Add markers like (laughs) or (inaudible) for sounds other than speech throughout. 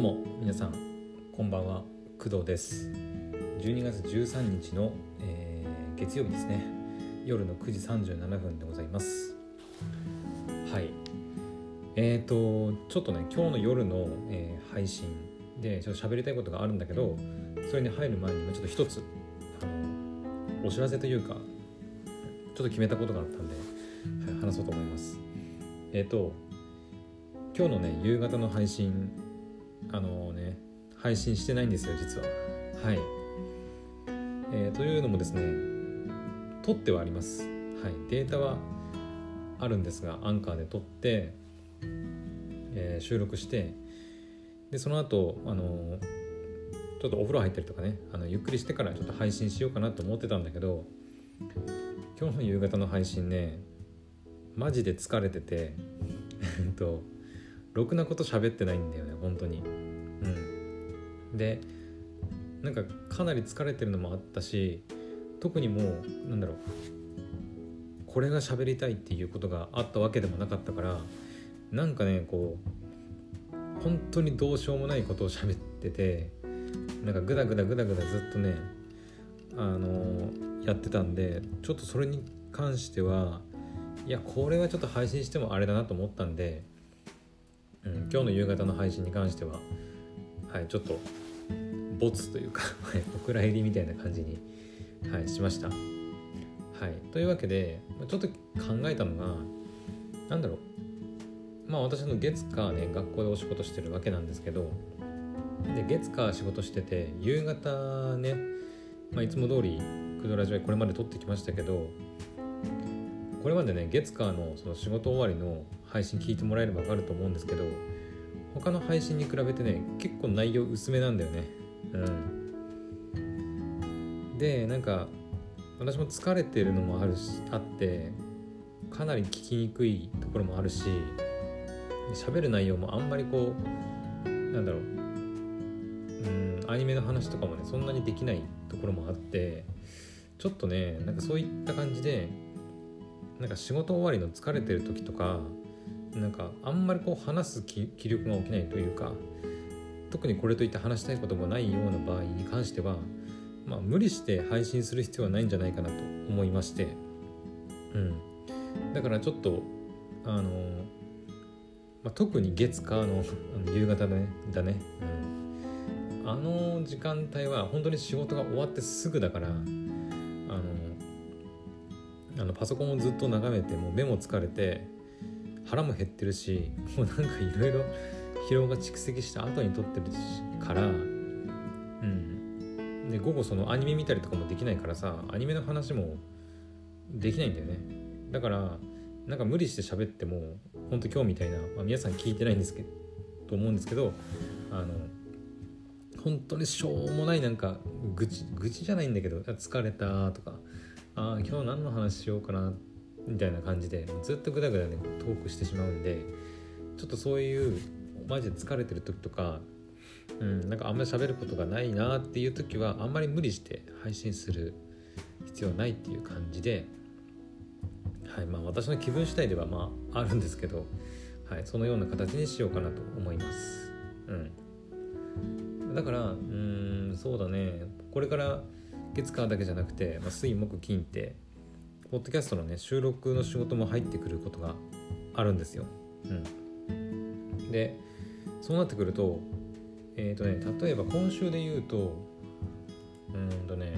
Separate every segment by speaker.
Speaker 1: どうも皆さんこんばんは。工藤です。12月13日の、えー、月曜日ですね。夜の9時37分でございます。はい。えーとちょっとね今日の夜の、えー、配信でちょっと喋りたいことがあるんだけどそれに入る前にちょっと一つあのお知らせというかちょっと決めたことがあったんで、話そうと思います。えっ、ー、と今日のね夕方の配信あのね配信してないんですよ実は。はい、えー、というのもですね撮ってはあります。はい。データはあるんですがアンカーで撮って、えー、収録してでその後あのちょっとお風呂入ったりとかねあのゆっくりしてからちょっと配信しようかなと思ってたんだけど今日の夕方の配信ねマジで疲れてて (laughs) えっとろくなこと喋ってないんだよね本当に。うん。でなんかかなり疲れてるのもあったし特にもうなんだろうこれが喋りたいっていうことがあったわけでもなかったからなんかねこう本当にどうしようもないことを喋っててなんかグダグダグダグダずっとねあのやってたんでちょっとそれに関してはいやこれはちょっと配信してもあれだなと思ったんでうん、今日の夕方の配信に関しては、はい、ちょっとボツというかお蔵入りみたいな感じに、はい、しました。はい、というわけでちょっと考えたのが何だろうまあ私の月火ね学校でお仕事してるわけなんですけどで月火仕事してて夕方ね、まあ、いつも通り「クドラジオ」これまで撮ってきましたけどこれまでね月火のその仕事終わりの配信聞いてもらえれば分かると思うんですけど他の配信に比べてね結構内容薄めなんだよね。うん。でなんか私も疲れてるのもあるしあってかなり聞きにくいところもあるし喋る内容もあんまりこうなんだろう。うんアニメの話とかもねそんなにできないところもあってちょっとねなんかそういった感じでなんか仕事終わりの疲れてる時とかなんかあんまりこう話す気力が起きないというか特にこれといって話したいこともないような場合に関しては、まあ、無理して配信する必要はないんじゃないかなと思いまして、うん、だからちょっとあの、まあ、特に月火の (laughs) 夕方だねだね、うん、あの時間帯は本当に仕事が終わってすぐだからあのあのパソコンをずっと眺めてもう目も疲れて腹も減ってるしもうなんかいろいろ (laughs) 疲労が蓄積した後に撮ってるからうん。で午後そのアニメ見たりとかもできないからさアニメの話もできないんだよね。だからなんか無理して喋っても本当今日みたいな、まあ、皆さん聞いてないんですけどと思うんですけどあの本当にしょうもないなんか愚痴愚痴じゃないんだけど疲れたとかああ今日何の話しようかなみたいな感じでずっとグダグダねトークしてしまうんでちょっとそういうマジで疲れてる時とかうん、なんかあんまり喋ることがないなっていう時はあんまり無理して配信する必要ないっていう感じで、はいまあ、私の気分次第ではまああるんですけど、はい、そのような形にしようかなと思います。うん、だからうんそうだねこれから月火だけじゃなくて、まあ、水木金ってポッドキャストのね収録の仕事も入ってくることがあるんですよ。うん、でそうなってくるとえっ、ー、とね例えば今週で言うとうんとね、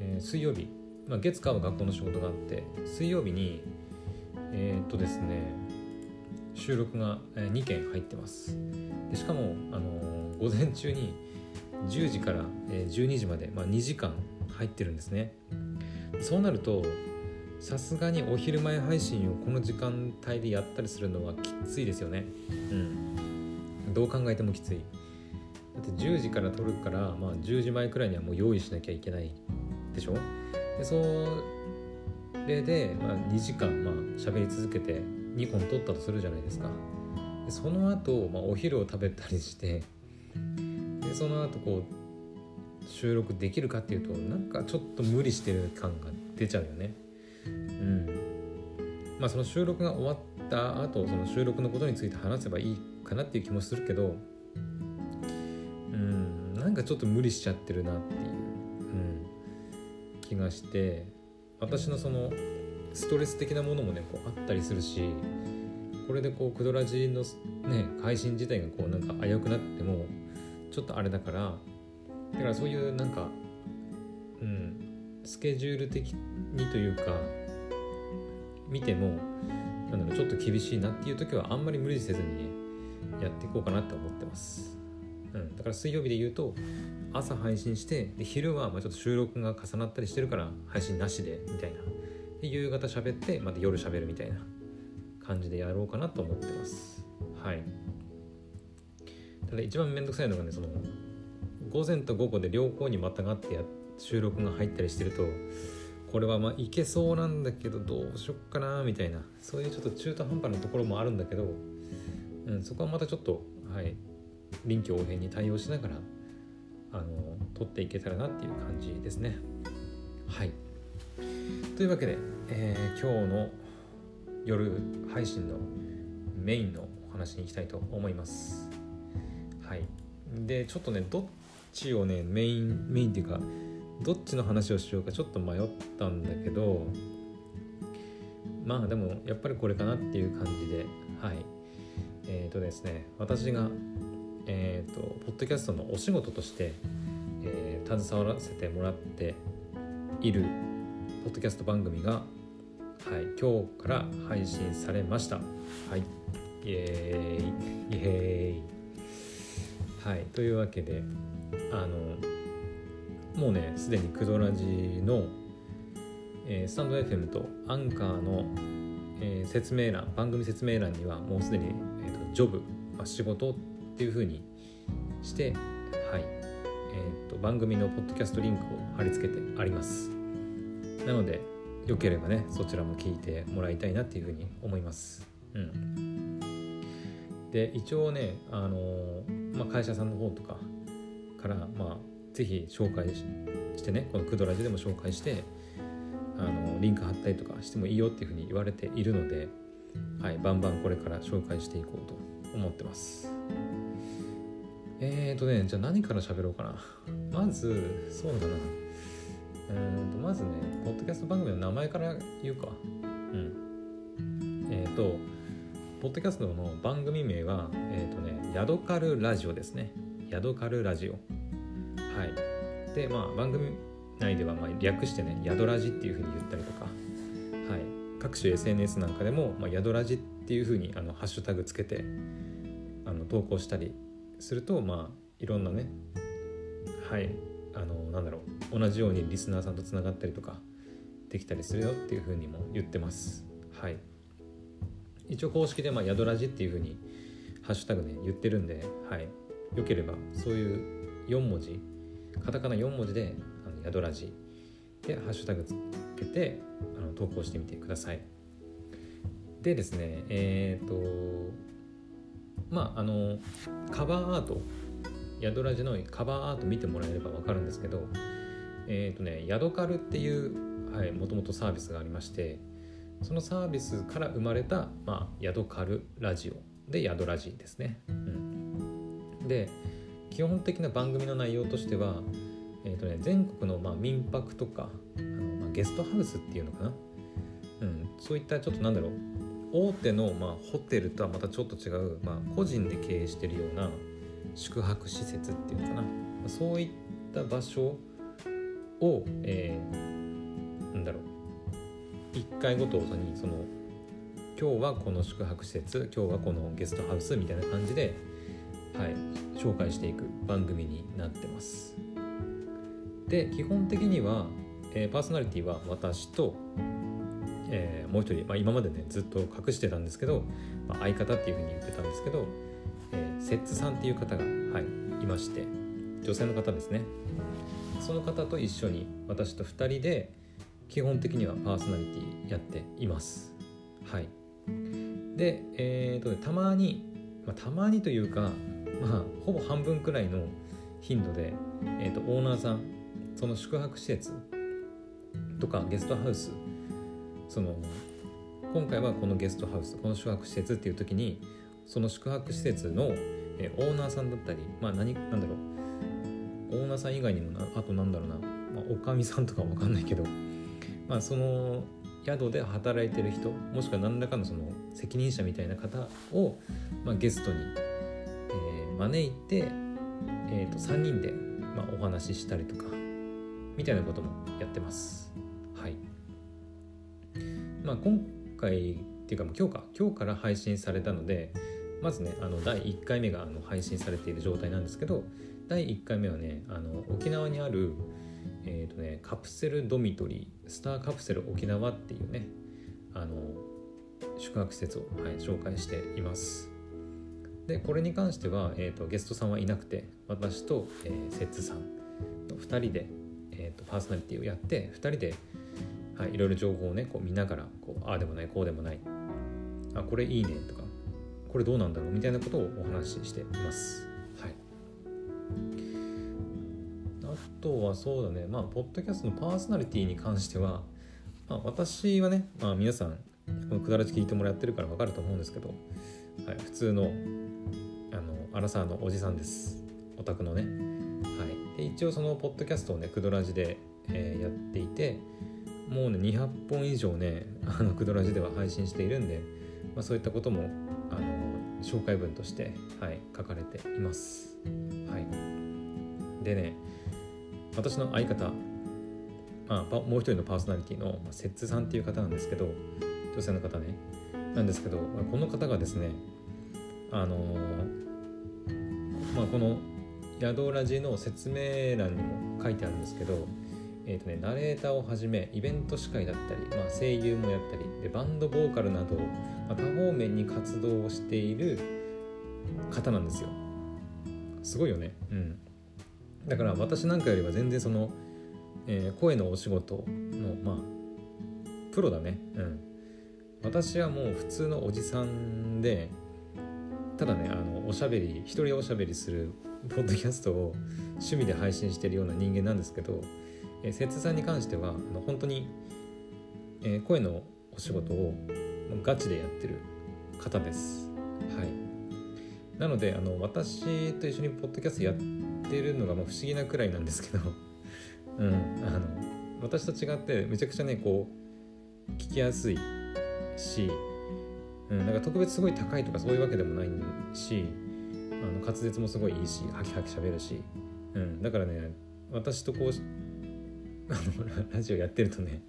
Speaker 1: えー、水曜日、まあ、月火は学校の仕事があって水曜日にえっ、ー、とですね収録が2件入ってます。でしかも、あの午前中に10時から12時まで、まあ、2時間入ってるんですね。そうなるとさすがにお昼前配信をこの時間帯でやったりするのはきついですよね。うん。どう考えてもきつい。だって10時から撮るから、まあ、10時前くらいにはもう用意しなきゃいけないでしょ？でそれで、まあ、2時間まあ喋り続けて2本撮ったとするじゃないですか。でその後、まあお昼を食べたりしてでその後こう収録できるかっていうとなんかちょっと無理してる感が出ちゃうよね。うん。まあその収録が終わったた後その収録のことについて話せばいいかなっていう気もするけどうん。なんかちょっと無理しちゃってるなっていう、うん、気がして私のそのストレス的なものもねこうあったりするしこれでこうクドラジのね配信自体がこうなんか危うくなってもちょっとあれだからだからそういうなんかうんスケジュール的にというか見てもなんだろうちょっと厳しいなっていう時はあんまり無理せずにねやっていこうかなって思ってます、うん、だから水曜日で言うと朝配信してで昼はまちょっと収録が重なったりしてるから配信なしでみたいな。で夕方喋ってまた夜喋るみたいな感じでやろうかなと思ってます。はい。ただ一番めんどくさいのがねその午前と午後で両方にまたがってや収録が入ったりしてるとこれはまあいけそうなんだけどどうしよっかなみたいなそういうちょっと中途半端なところもあるんだけど、うん、そこはまたちょっとはい臨機応変に対応しながらあの撮っていけたらなっていう感じですね。はい。というわけで、えー、今日の夜配信のメインのお話に行きたいと思います。はい。でちょっとねどっちをねメインメインっていうかどっちの話をしようかちょっと迷ったんだけどまあでもやっぱりこれかなっていう感じではい。えっ、ー、とですね私がえっ、ー、とポッドキャストのお仕事として、えー、携わらせてもらっているポッドキャスト番組がはい今日から配信されました。はい。イエーイ。イエーイ。はい。というわけであのもうねすでにクドラジの、えー、スタンド FM とアンカーの、えー、説明欄番組説明欄にはもうすでに、えーと、ジョブ、まあ、仕事っていう風にしてはい、えーと、番組のポッドキャストリンクを貼り付けてあります。なのでよければねそちらも聞いてもらいたいなっていう風に思います。うん。で一応ねあのー、まあ、会社さんの方とかからまあぜひ紹介してねこのクドラジでも紹介してあのリンク貼ったりとかしてもいいよっていうふうに言われているので、はい、バンバンこれから紹介していこうと思ってます。えーとねじゃあ何から喋ろうかな。まずそうだな。うんとまずねポッドキャスト番組の名前から言うか。うん。えっ、ー、とポッドキャストの番組名はえっ、ー、とねヤドカルラジオですね。ヤドカルラジオ。はい、でまあ番組内ではまあ略してね「ヤドラジ」っていうふうに言ったりとか、はい、各種 SNS なんかでも「まあ、ヤドラジ」っていうふうにあのハッシュタグつけてあの投稿したりするとまあいろんなねはい。あのなんだろう同じようにリスナーさんとつながったりとかできたりするよっていうふうにも言ってます。はい。一応公式でまあヤドラジっていうふうにハッシュタグね言ってるんではい。よければそういう4文字カタカナ4文字で「あの宿ラジ」でハッシュタグつけてあの投稿してみてください。でですねえっ、ー、とまああのカバーアート。宿ラジのカバーアート見てもらえれば分かるんですけどえっ、ー、とねヤドカルっていうはいもともとサービスがありましてそのサービスから生まれた、まあ、ヤドカルラジオでヤドラジですね、うん、で基本的な番組の内容としては、えーとね、全国のまあ民泊とかあの、まあ、ゲストハウスっていうのかな、うん、そういったちょっとなんだろう大手のまあホテルとはまたちょっと違う、まあ、個人で経営してるような宿泊施設っていうのかな？そういった場所を、えー、なんだろう1回ごとにその今日はこの宿泊施設今日はこのゲストハウスみたいな感じではい、紹介していく番組になってます。で基本的には、えー、パーソナリティは私と、えー、もう一人、まあ、今までねずっと隠してたんですけど、まあ、相方っていうふうに言ってたんですけど、えー、セッツさんっていう方が、はい、いまして女性の方ですね。その方と一緒に私と2人で基本的にはパーソナリティやっています。はい。でえっ、とねたまに、まあ、たまにというかま (laughs) あほぼ半分くらいの頻度で、えーと、オーナーさんその宿泊施設とかゲストハウスその今回はこのゲストハウスこの宿泊施設っていう時にその宿泊施設の、えオーナーさんだったりまあ何なんだろうオーナーさん以外にもなあとなんだろうな、まあ、おかみさんとかわかんないけどまあその宿で働いてる人もしくは何らかのその責任者みたいな方を、まあ、ゲストに、招いて、えー、と3人で、まあ、お話ししたりとかみたいなこともやってます。はい。まあ今回っていうか今日か今日から配信されたのでまずねあの第1回目があの配信されている状態なんですけど第1回目はねあの沖縄にあるえーとね、カプセルドミトリースターカプセル沖縄っていうねあの宿泊施設を、はい、紹介していますでこれに関しては、えーと、ゲストさんはいなくて私と、えー、セッツさんと2人で、えーと、パーソナリティをやって2人で、はい、いろいろ情報をねこう見ながらこうああでもないこうでもないあこれいいねとかこれどうなんだろうみたいなことをお話ししています。あとはそうだねまあポッドキャストのパーソナリティに関しては、まあ、私はね、まあ、皆さんこのくだらじ聞いてもらってるから分かると思うんですけど、はい、普通のアラサーのおじさんです。オタクのね、はい、で一応そのポッドキャストをねくどらじで、えー、やっていてもうね200本以上ね (laughs) あのくどらじでは配信しているんで、まあ、そういったこともあの紹介文として、はい、書かれています。はい、でね私の相方、まあ、もう一人のパーソナリティの、まあ、摂津さんっていう方なんですけど女性の方ね。なんですけど、この方がですねあのまあこの宿ラジの説明欄にも書いてあるんですけどえーとね、ナレーターをはじめイベント司会だったり、まあ、声優もやったりでバンドボーカルなど、まあ、多方面に活動をしている方なんですよ。すごいよね。うん。だから私なんかよりは全然その、えー、声のお仕事のまあプロだね。うん。私はもう普通のおじさんでただねあのおしゃべり一人おしゃべりするポッドキャストを趣味で配信してるような人間なんですけど、えー、さんに関してはあの本当に、えー、声のお仕事をガチでやってる方です。はい。なのであの私と一緒にポッドキャストやってるのがまあ不思議なくらいなんですけど (laughs) うんあの私と違ってめちゃくちゃねこう聞きやすいし、うん、なんか特別すごい高いとかそういうわけでもないしあの滑舌もすごいいいしハキハキ喋るし、うん、だからね私とこう (laughs) あのラジオやってるとね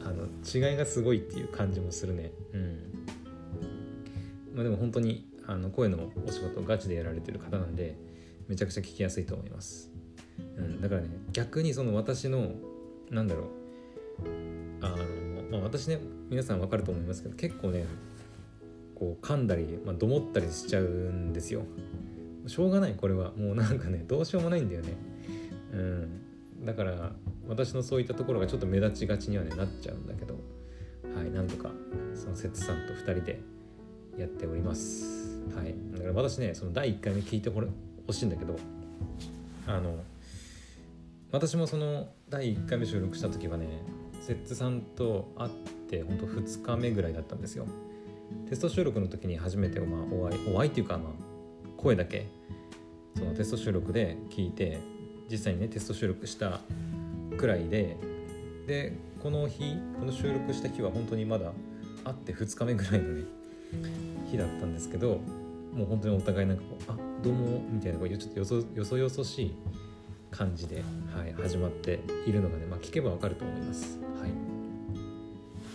Speaker 1: あの違いがすごいっていう感じもするね。うん。まあでも本当にあの声のお仕事をガチでやられてる方なんでめちゃくちゃ聞きやすいと思います、うん、だからね逆にその私のなんだろうあの、まあ、私ね皆さん分かると思いますけど結構ねこう噛んだり、まあ、どもったりしちゃうんですよ。しょうがないこれは。もうなんかねどうしようもないんだよね。うん。だから私のそういったところがちょっと目立ちがちにはねなっちゃうんだけど。はいなんとかその摂さんと2人でやっております。はい。だから私ねその第1回目聞いてほしいんだけどあの私もその第1回目収録した時はね摂津さんと会ってほんと2日目ぐらいだったんですよ。テスト収録の時に初めて、お会いお会いっていうか、まあ、声だけそのテスト収録で聞いて実際にねテスト収録したくらいででこの日この収録した日は本当にまだ会って2日目ぐらいのね日だったんですけどもう本当にお互いなんかこう「あどうも」みたいなこうちょっとよそよそよそしい感じで、はい、始まっているのがね、まあ、聞けばわかると思います。は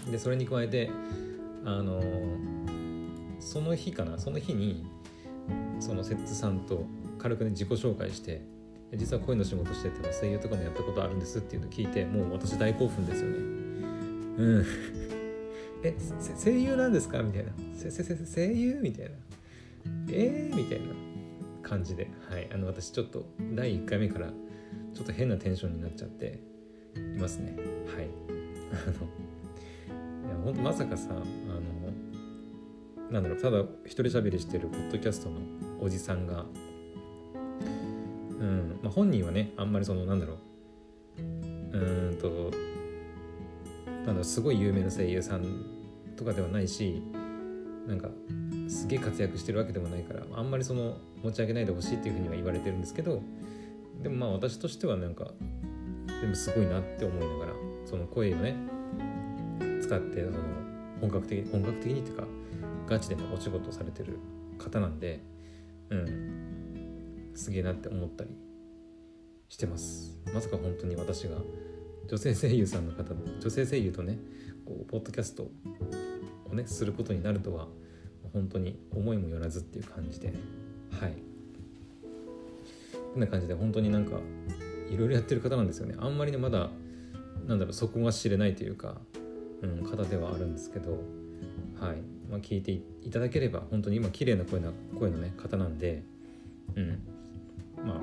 Speaker 1: い、でそれに加えてあのその日かなその日にその摂津さんと軽くね自己紹介して実は声の仕事してて声優とかもやったことあるんですっていうのを聞いてもう私大興奮ですよね。うん。(laughs) え声優なんですか？みたいな。声優？みたいな。えー、みたいな感じで、はい、あの私ちょっと第1回目からちょっと変なテンションになっちゃっていますね。はい。あのいや本当まさかさなんだろうただ一人喋りしてるポッドキャストのおじさんがうんまあ本人はねあんまりそのなんだろううんとなんだろうすごい有名な声優さんとかではないしなんかすげえ活躍してるわけでもないからあんまりその持ち上げないでほしいっていうふうには言われてるんですけどでもまあ私としてはなんかでもすごいなって思いながらその声をね使ってその本格的本格的にっていうかガチで、ね、お仕事されてる方なんでうん。すげえなって思ったりしてます。まさか本当に私が女性声優さんの方女性声優とねこうポッドキャストをねすることになるとは本当に思いもよらずっていう感じではい。こんな感じで本当になんかいろいろやってる方なんですよね。あんまりねまだなんだろうそこが知れないというか、うん、方ではあるんですけどはい、まあ、聞いていただければ本当に今綺麗な声な声のね方なんでうん。ま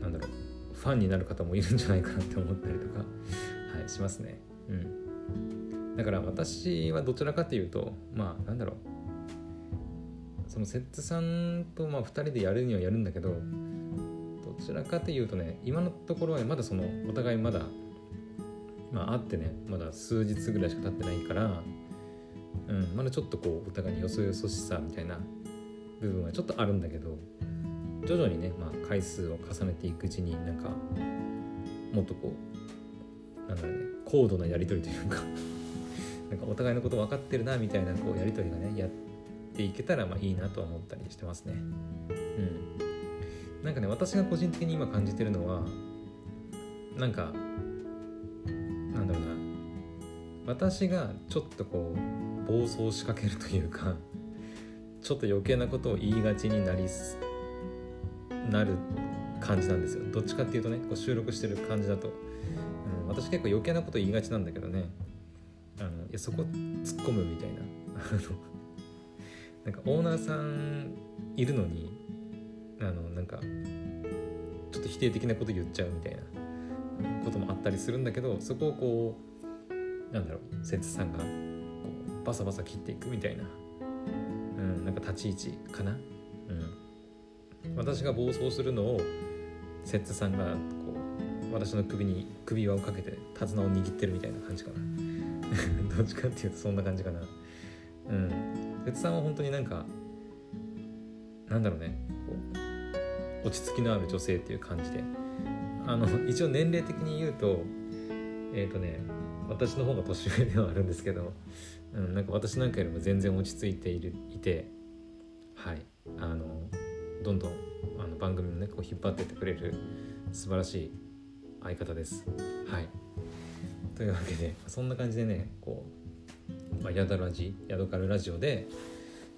Speaker 1: あなんだろうファンになる方もいるんじゃないかなって思ったりとか、はい、しますね。うん、だから私はどちらかというとまあなんだろう。そのセッツさんとまあ2人でやるにはやるんだけどどちらかというとね今のところは、まだそのお互いまだまあ会ってねまだ数日ぐらいしか経ってないから、うん、まだちょっとこうお互いによそよそしさみたいな部分はちょっとあるんだけど徐々にね、まあ、回数を重ねていくうちになんかもっとこうなんだろうね高度なやり取りというか (laughs) なんかお互いのこと分かってるなみたいなこうやり取りがねやっていけたらまあいいなとは思ったりしてますね。うん、なんかね私が個人的に今感じてるのはなんかなんだろうな私がちょっとこう暴走しかけるというかちょっと余計なことを言いがちになりなる感じなんですよ。どっちかっていうとねこう収録してる感じだと、うん、私結構余計なこと言いがちなんだけどね。あのいやそこ突っ込むみたいな。なんかオーナーさんいるのにあのなんかちょっと否定的なこと言っちゃうみたいなこともあったりするんだけどそこをこうなんだろう摂津さんがバサバサ切っていくみたいな、うん、なんか立ち位置かな、うん、私が暴走するのを摂津さんがこう私の首に首輪をかけて手綱を握ってるみたいな感じかな。(laughs) どっちかっていうとそんな感じかな。うん。摂津さんは本当になんかなんだろうね。こう落ち着きのある女性っていう感じで。あの一応年齢的に言うとえっ、ー、とね私の方が年上ではあるんですけど、うん、なんか私なんかよりも全然落ち着いているいてはいあのどんどんあの番組をねこう引っ張ってってくれる素晴らしい相方です。はいというわけでそんな感じでねこう、まあ、ヤダラジヤドカルラジオで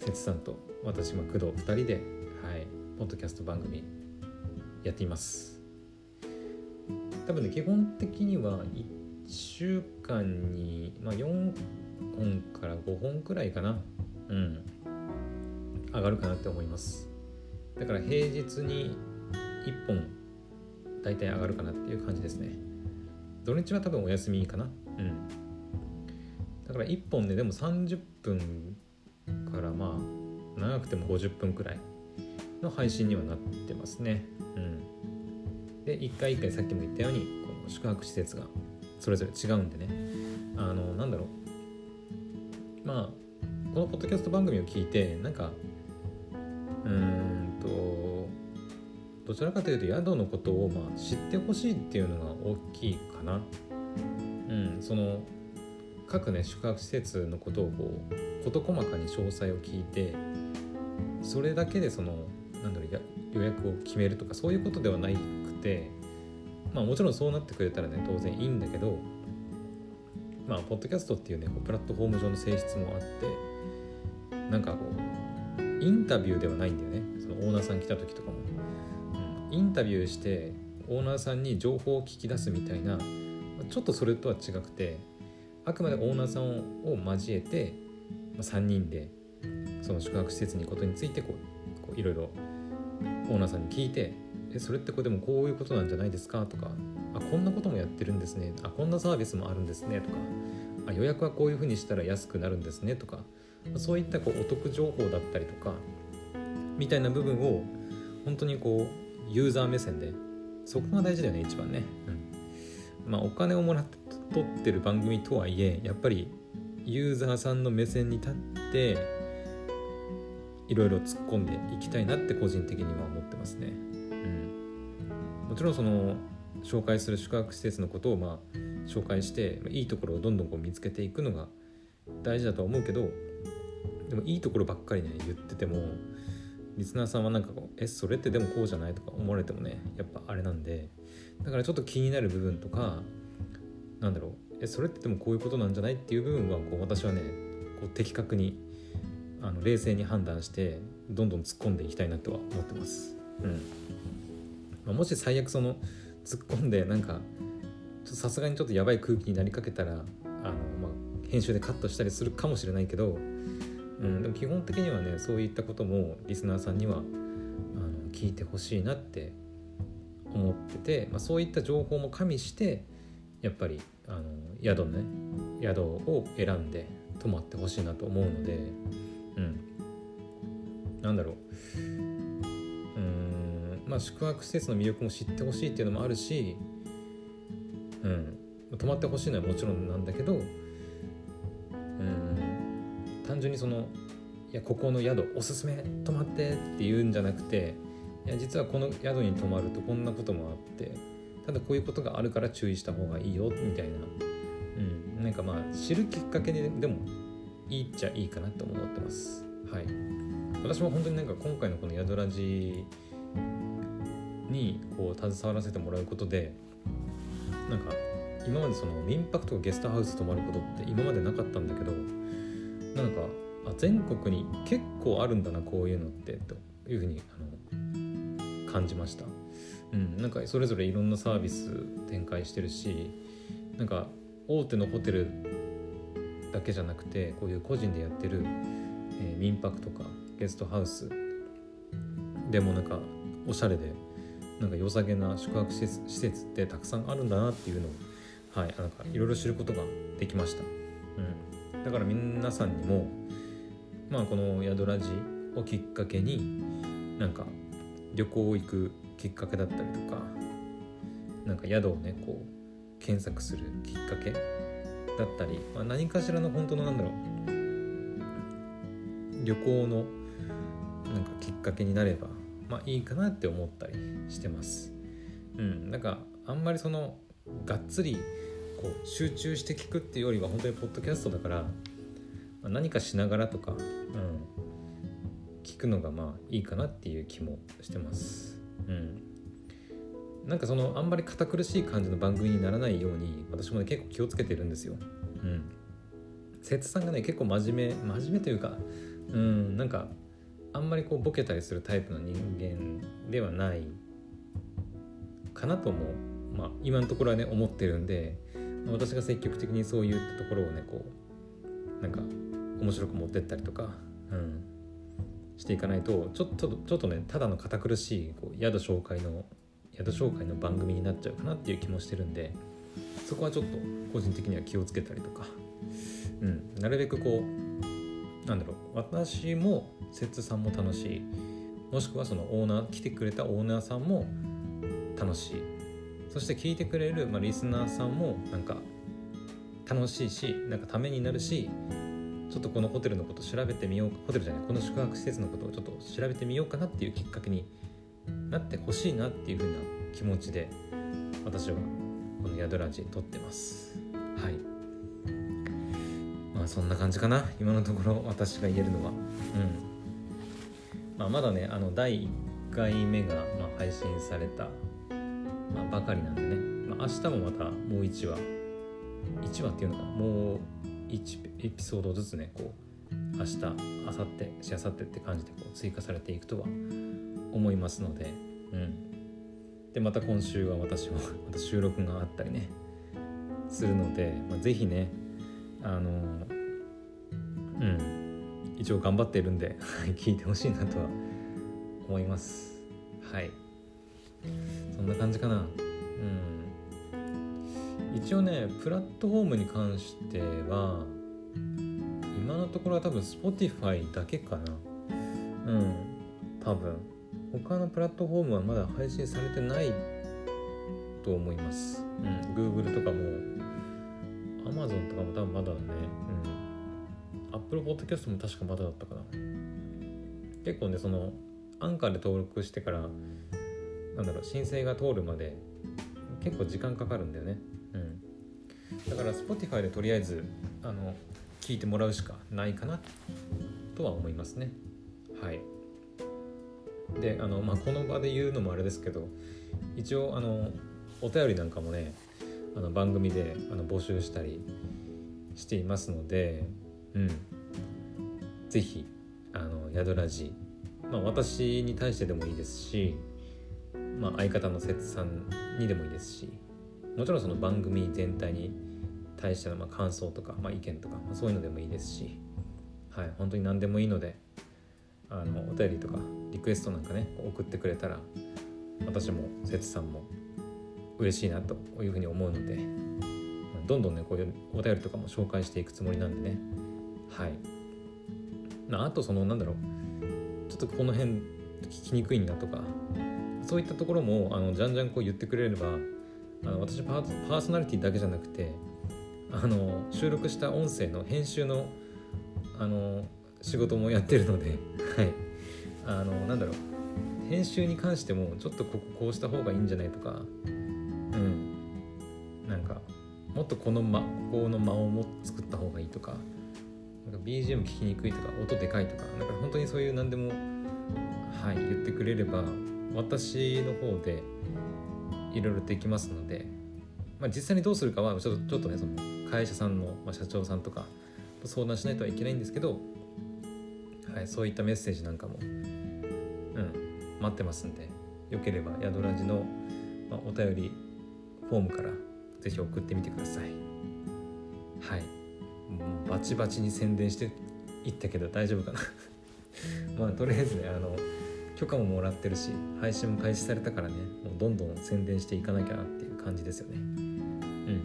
Speaker 1: 節さんと私、まあ、工藤2人で、はい、ポッドキャスト番組やっています。多分ね基本的には1週間に、まあ、4本から5本くらいかな。うん。上がるかなって思います。だから平日に1本大体上がるかなっていう感じですね。土日は多分お休みかな。うん。だから1本ででも30分からまあ長くても50分くらいの配信にはなってますね。うん。で1回1回さっきも言ったようにこの宿泊施設がそれぞれ違うんでねあのなんだろうまあこのポッドキャスト番組を聞いてなんかうんとどちらかというと宿のことをまあ知ってほしいっていうのが大きいかな。うん、その各ね宿泊施設のことをこう事細かに詳細を聞いてそれだけでそのなんだろう予約を決めるとかそういうことではなくてまあもちろんそうなってくれたらね当然いいんだけどまあポッドキャストっていうねプラットフォーム上の性質もあってなんかこうインタビューではないんだよね。そのオーナーさん来た時とかも、うん、インタビューしてオーナーさんに情報を聞き出すみたいなちょっとそれとは違くてあくまでオーナーさんを交えて、ま、3人でその宿泊施設にことについてこういろいろオーナーさんに聞いてえそれってこれでもこういうことなんじゃないですか？とかあこんなこともやってるんですねあこんなサービスもあるんですねとかあ予約はこういうふうにしたら安くなるんですねとかそういったこうお得情報だったりとかみたいな部分を本当にこうユーザー目線でそこが大事だよね一番ね、うん、まあお金をもらって撮ってる番組とはいえやっぱりユーザーさんの目線に立っていろいろ突っ込んでいきたいなって個人的には思ってますね。もちろんその紹介する宿泊施設のことをまあ紹介していいところをどんどんこう見つけていくのが大事だとは思うけどでもいいところばっかりね言っててもリスナーさんはなんかこう「えそれってでもこうじゃない?」とか思われてもねやっぱあれなんでだからちょっと気になる部分とかなんだろうえそれってでもこういうことなんじゃないっていう部分はこう私はねこう的確にあの冷静に判断してどんどん突っ込んでいきたいなとは思ってます。うんまあ、もし最悪その突っ込んでなんかさすがにちょっとやばい空気になりかけたらあの、まあ、編集でカットしたりするかもしれないけど、うん、でも基本的にはねそういったこともリスナーさんにはあの聞いてほしいなって思ってて、まあ、そういった情報も加味してやっぱりあの宿ね宿を選んで泊まってほしいなと思うのでうん。なんだろう。まあ宿泊施設の魅力も知ってほしいっていうのもあるしうん。泊まってほしいのはもちろんなんだけどうん。単純にそのいやここの宿おすすめ泊まってっていうんじゃなくていや実はこの宿に泊まるとこんなこともあってただこういうことがあるから注意した方がいいよみたいな、うん、なんかまあ知るきっかけででもいいっちゃいいかなと思ってます。はい、私も本当になんか今回のこの宿ラジにこう携わらせてもらうことでなんか今までその民泊とかゲストハウス泊まることって今までなかったんだけどなんかあ全国に結構あるんだなこういうのってというふうにあの感じました。うん、なんかそれぞれいろんなサービス展開してるしなんか大手のホテルだけじゃなくてこういう個人でやってる、えー、民泊とかゲストハウスでもなんかおしゃれでなんか良さげな宿泊施設ってたくさんあるんだなっていうのをはいなんかいろいろ知ることができました、うん、だから皆さんにもまあこの宿ラジをきっかけになんか旅行行くきっかけだったりとかなんか宿をねこう検索するきっかけだったり、まあ、何かしらの本当のなんだろう旅行のなんかきっかけになればまあいいかなって思ったりしてます。うん、なんかあんまりそのがっつりこう集中して聞くっていうよりは本当にポッドキャストだから、まあ、何かしながらとか、うん、聞くのがまあいいかなっていう気もしてます。うん、なんかそのあんまり堅苦しい感じの番組にならないように私もね結構気をつけてるんですよ。うん。節さんがね結構真面目真面目というかうんなんかあんまりこうボケたりするタイプの人間ではないかなとも、まあ、今のところはね思ってるんで私が積極的にそういったところをねこうなんか面白く持ってったりとか、うん、していかないとちょっとちょっとねただの堅苦しいこう宿紹介の宿紹介の番組になっちゃうかなっていう気もしてるんでそこはちょっと個人的には気をつけたりとか、うん、なるべくこうなんだろう私も摂津さんも楽しい。もしくはそのオーナー来てくれたオーナーさんも楽しい。そして聞いてくれる、まあ、リスナーさんもなんか楽しいしなんかためになるしちょっとこのホテルのこと調べてみようホテルじゃないこの宿泊施設のことをちょっと調べてみようかなっていうきっかけになってほしいなっていう風な気持ちで私はこの宿ラジ撮ってます。あそんな感じかな。今のところ私が言えるのは。うん。まあ、まだねあの第1回目が、ま、配信された、ま、ばかりなんでね、まあ、明日もまたもう1話。1話っていうのかな。もう1エピソードずつねこう明日明後日しあさってって感じでこう追加されていくとは思いますので。うん。でまた今週は私も (laughs) また収録があったりねするので、まあ、ぜひねあのうん。一応頑張っているんで (laughs) 聞いてほしいなとは思います。はい。そんな感じかな。うん。一応ねプラットフォームに関しては今のところは多分 Spotify だけかな。うん。多分。他のプラットフォームはまだ配信されてないと思います。うん。Google とかも Amazon とかも多分まだねうん。Apple Podcast も確かまだだったかな。結構ねそのアンカーで登録してからなんだろう申請が通るまで結構時間かかるんだよね。うん。だから Spotify でとりあえずあの聞いてもらうしかないかなとは思いますね。はい。であの、まあ、この場で言うのもあれですけど一応あのお便りなんかもねあの番組であの募集したりしていますので、うん、ぜひあの宿ラジ、まあ、私に対してでもいいですし、まあ、相方の節さんにでもいいですしもちろんその番組全体に対してのまあ感想とか、まあ、意見とか、まあ、そういうのでもいいですし、はい、本当に何でもいいのであのお便りとかリクエストなんかね送ってくれたら私も節さんも嬉しいなというふうに思うのでどんどんねこういうお便りとかも紹介していくつもりなんでねはい。あとそのなんだろう。ちょっとこの辺聞きにくいなとか。そういったところもあのじゃんじゃんこう言ってくれればあの私パーソナリティだけじゃなくてあの収録した音声の編集のあの仕事もやってるのではい。あのなんだろう。編集に関してもちょっとこここうした方がいいんじゃないとか。うん。なんかもっとこの間ここの間をも作った方がいいとか。なんか BGM 聞きにくいとか音でかいとかなんか本当にそういう何でもはい言ってくれれば私の方でいろいろできますので、まあ、実際にどうするかはちょっとちょっとねその会社さんの、まあ、社長さんとか相談しないとはいけないんですけど、はい、そういったメッセージなんかも、うん、待ってますんでよければ宿ラジの、まあ、お便りフォームからぜひ送ってみてください。はい。バチバチに宣伝していったけど大丈夫かな。(laughs) まあとりあえずねあの許可ももらってるし配信も開始されたからねもうどんどん宣伝していかなきゃなっていう感じですよね。うん。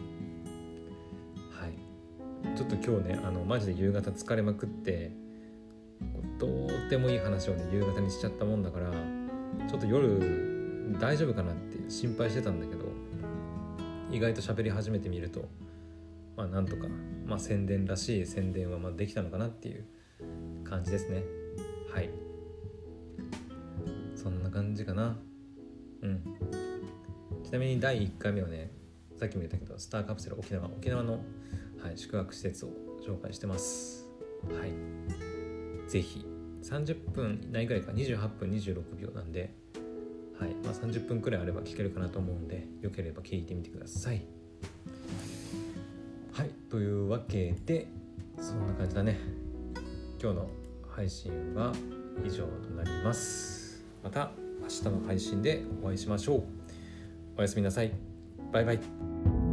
Speaker 1: はい。ちょっと今日ねあのマジで夕方疲れまくってどうでもいい話をね夕方にしちゃったもんだからちょっと夜大丈夫かなって心配してたんだけど意外と喋り始めてみるとまあなんとか、まあ、宣伝らしい宣伝はまできたのかなっていう感じですね。はい。そんな感じかな。うん。ちなみに第1回目はねさっきも言ったけどスターカプセル沖縄沖縄の、はい、宿泊施設を紹介してます。はい。是非30分ないぐらいか28分26秒なんではい。まあ、30分くらいあれば聞けるかなと思うんでよければ聞いてみてください。はいというわけでそんな感じだね。今日の配信は以上となります。また明日の配信でお会いしましょう。おやすみなさい。バイバイ。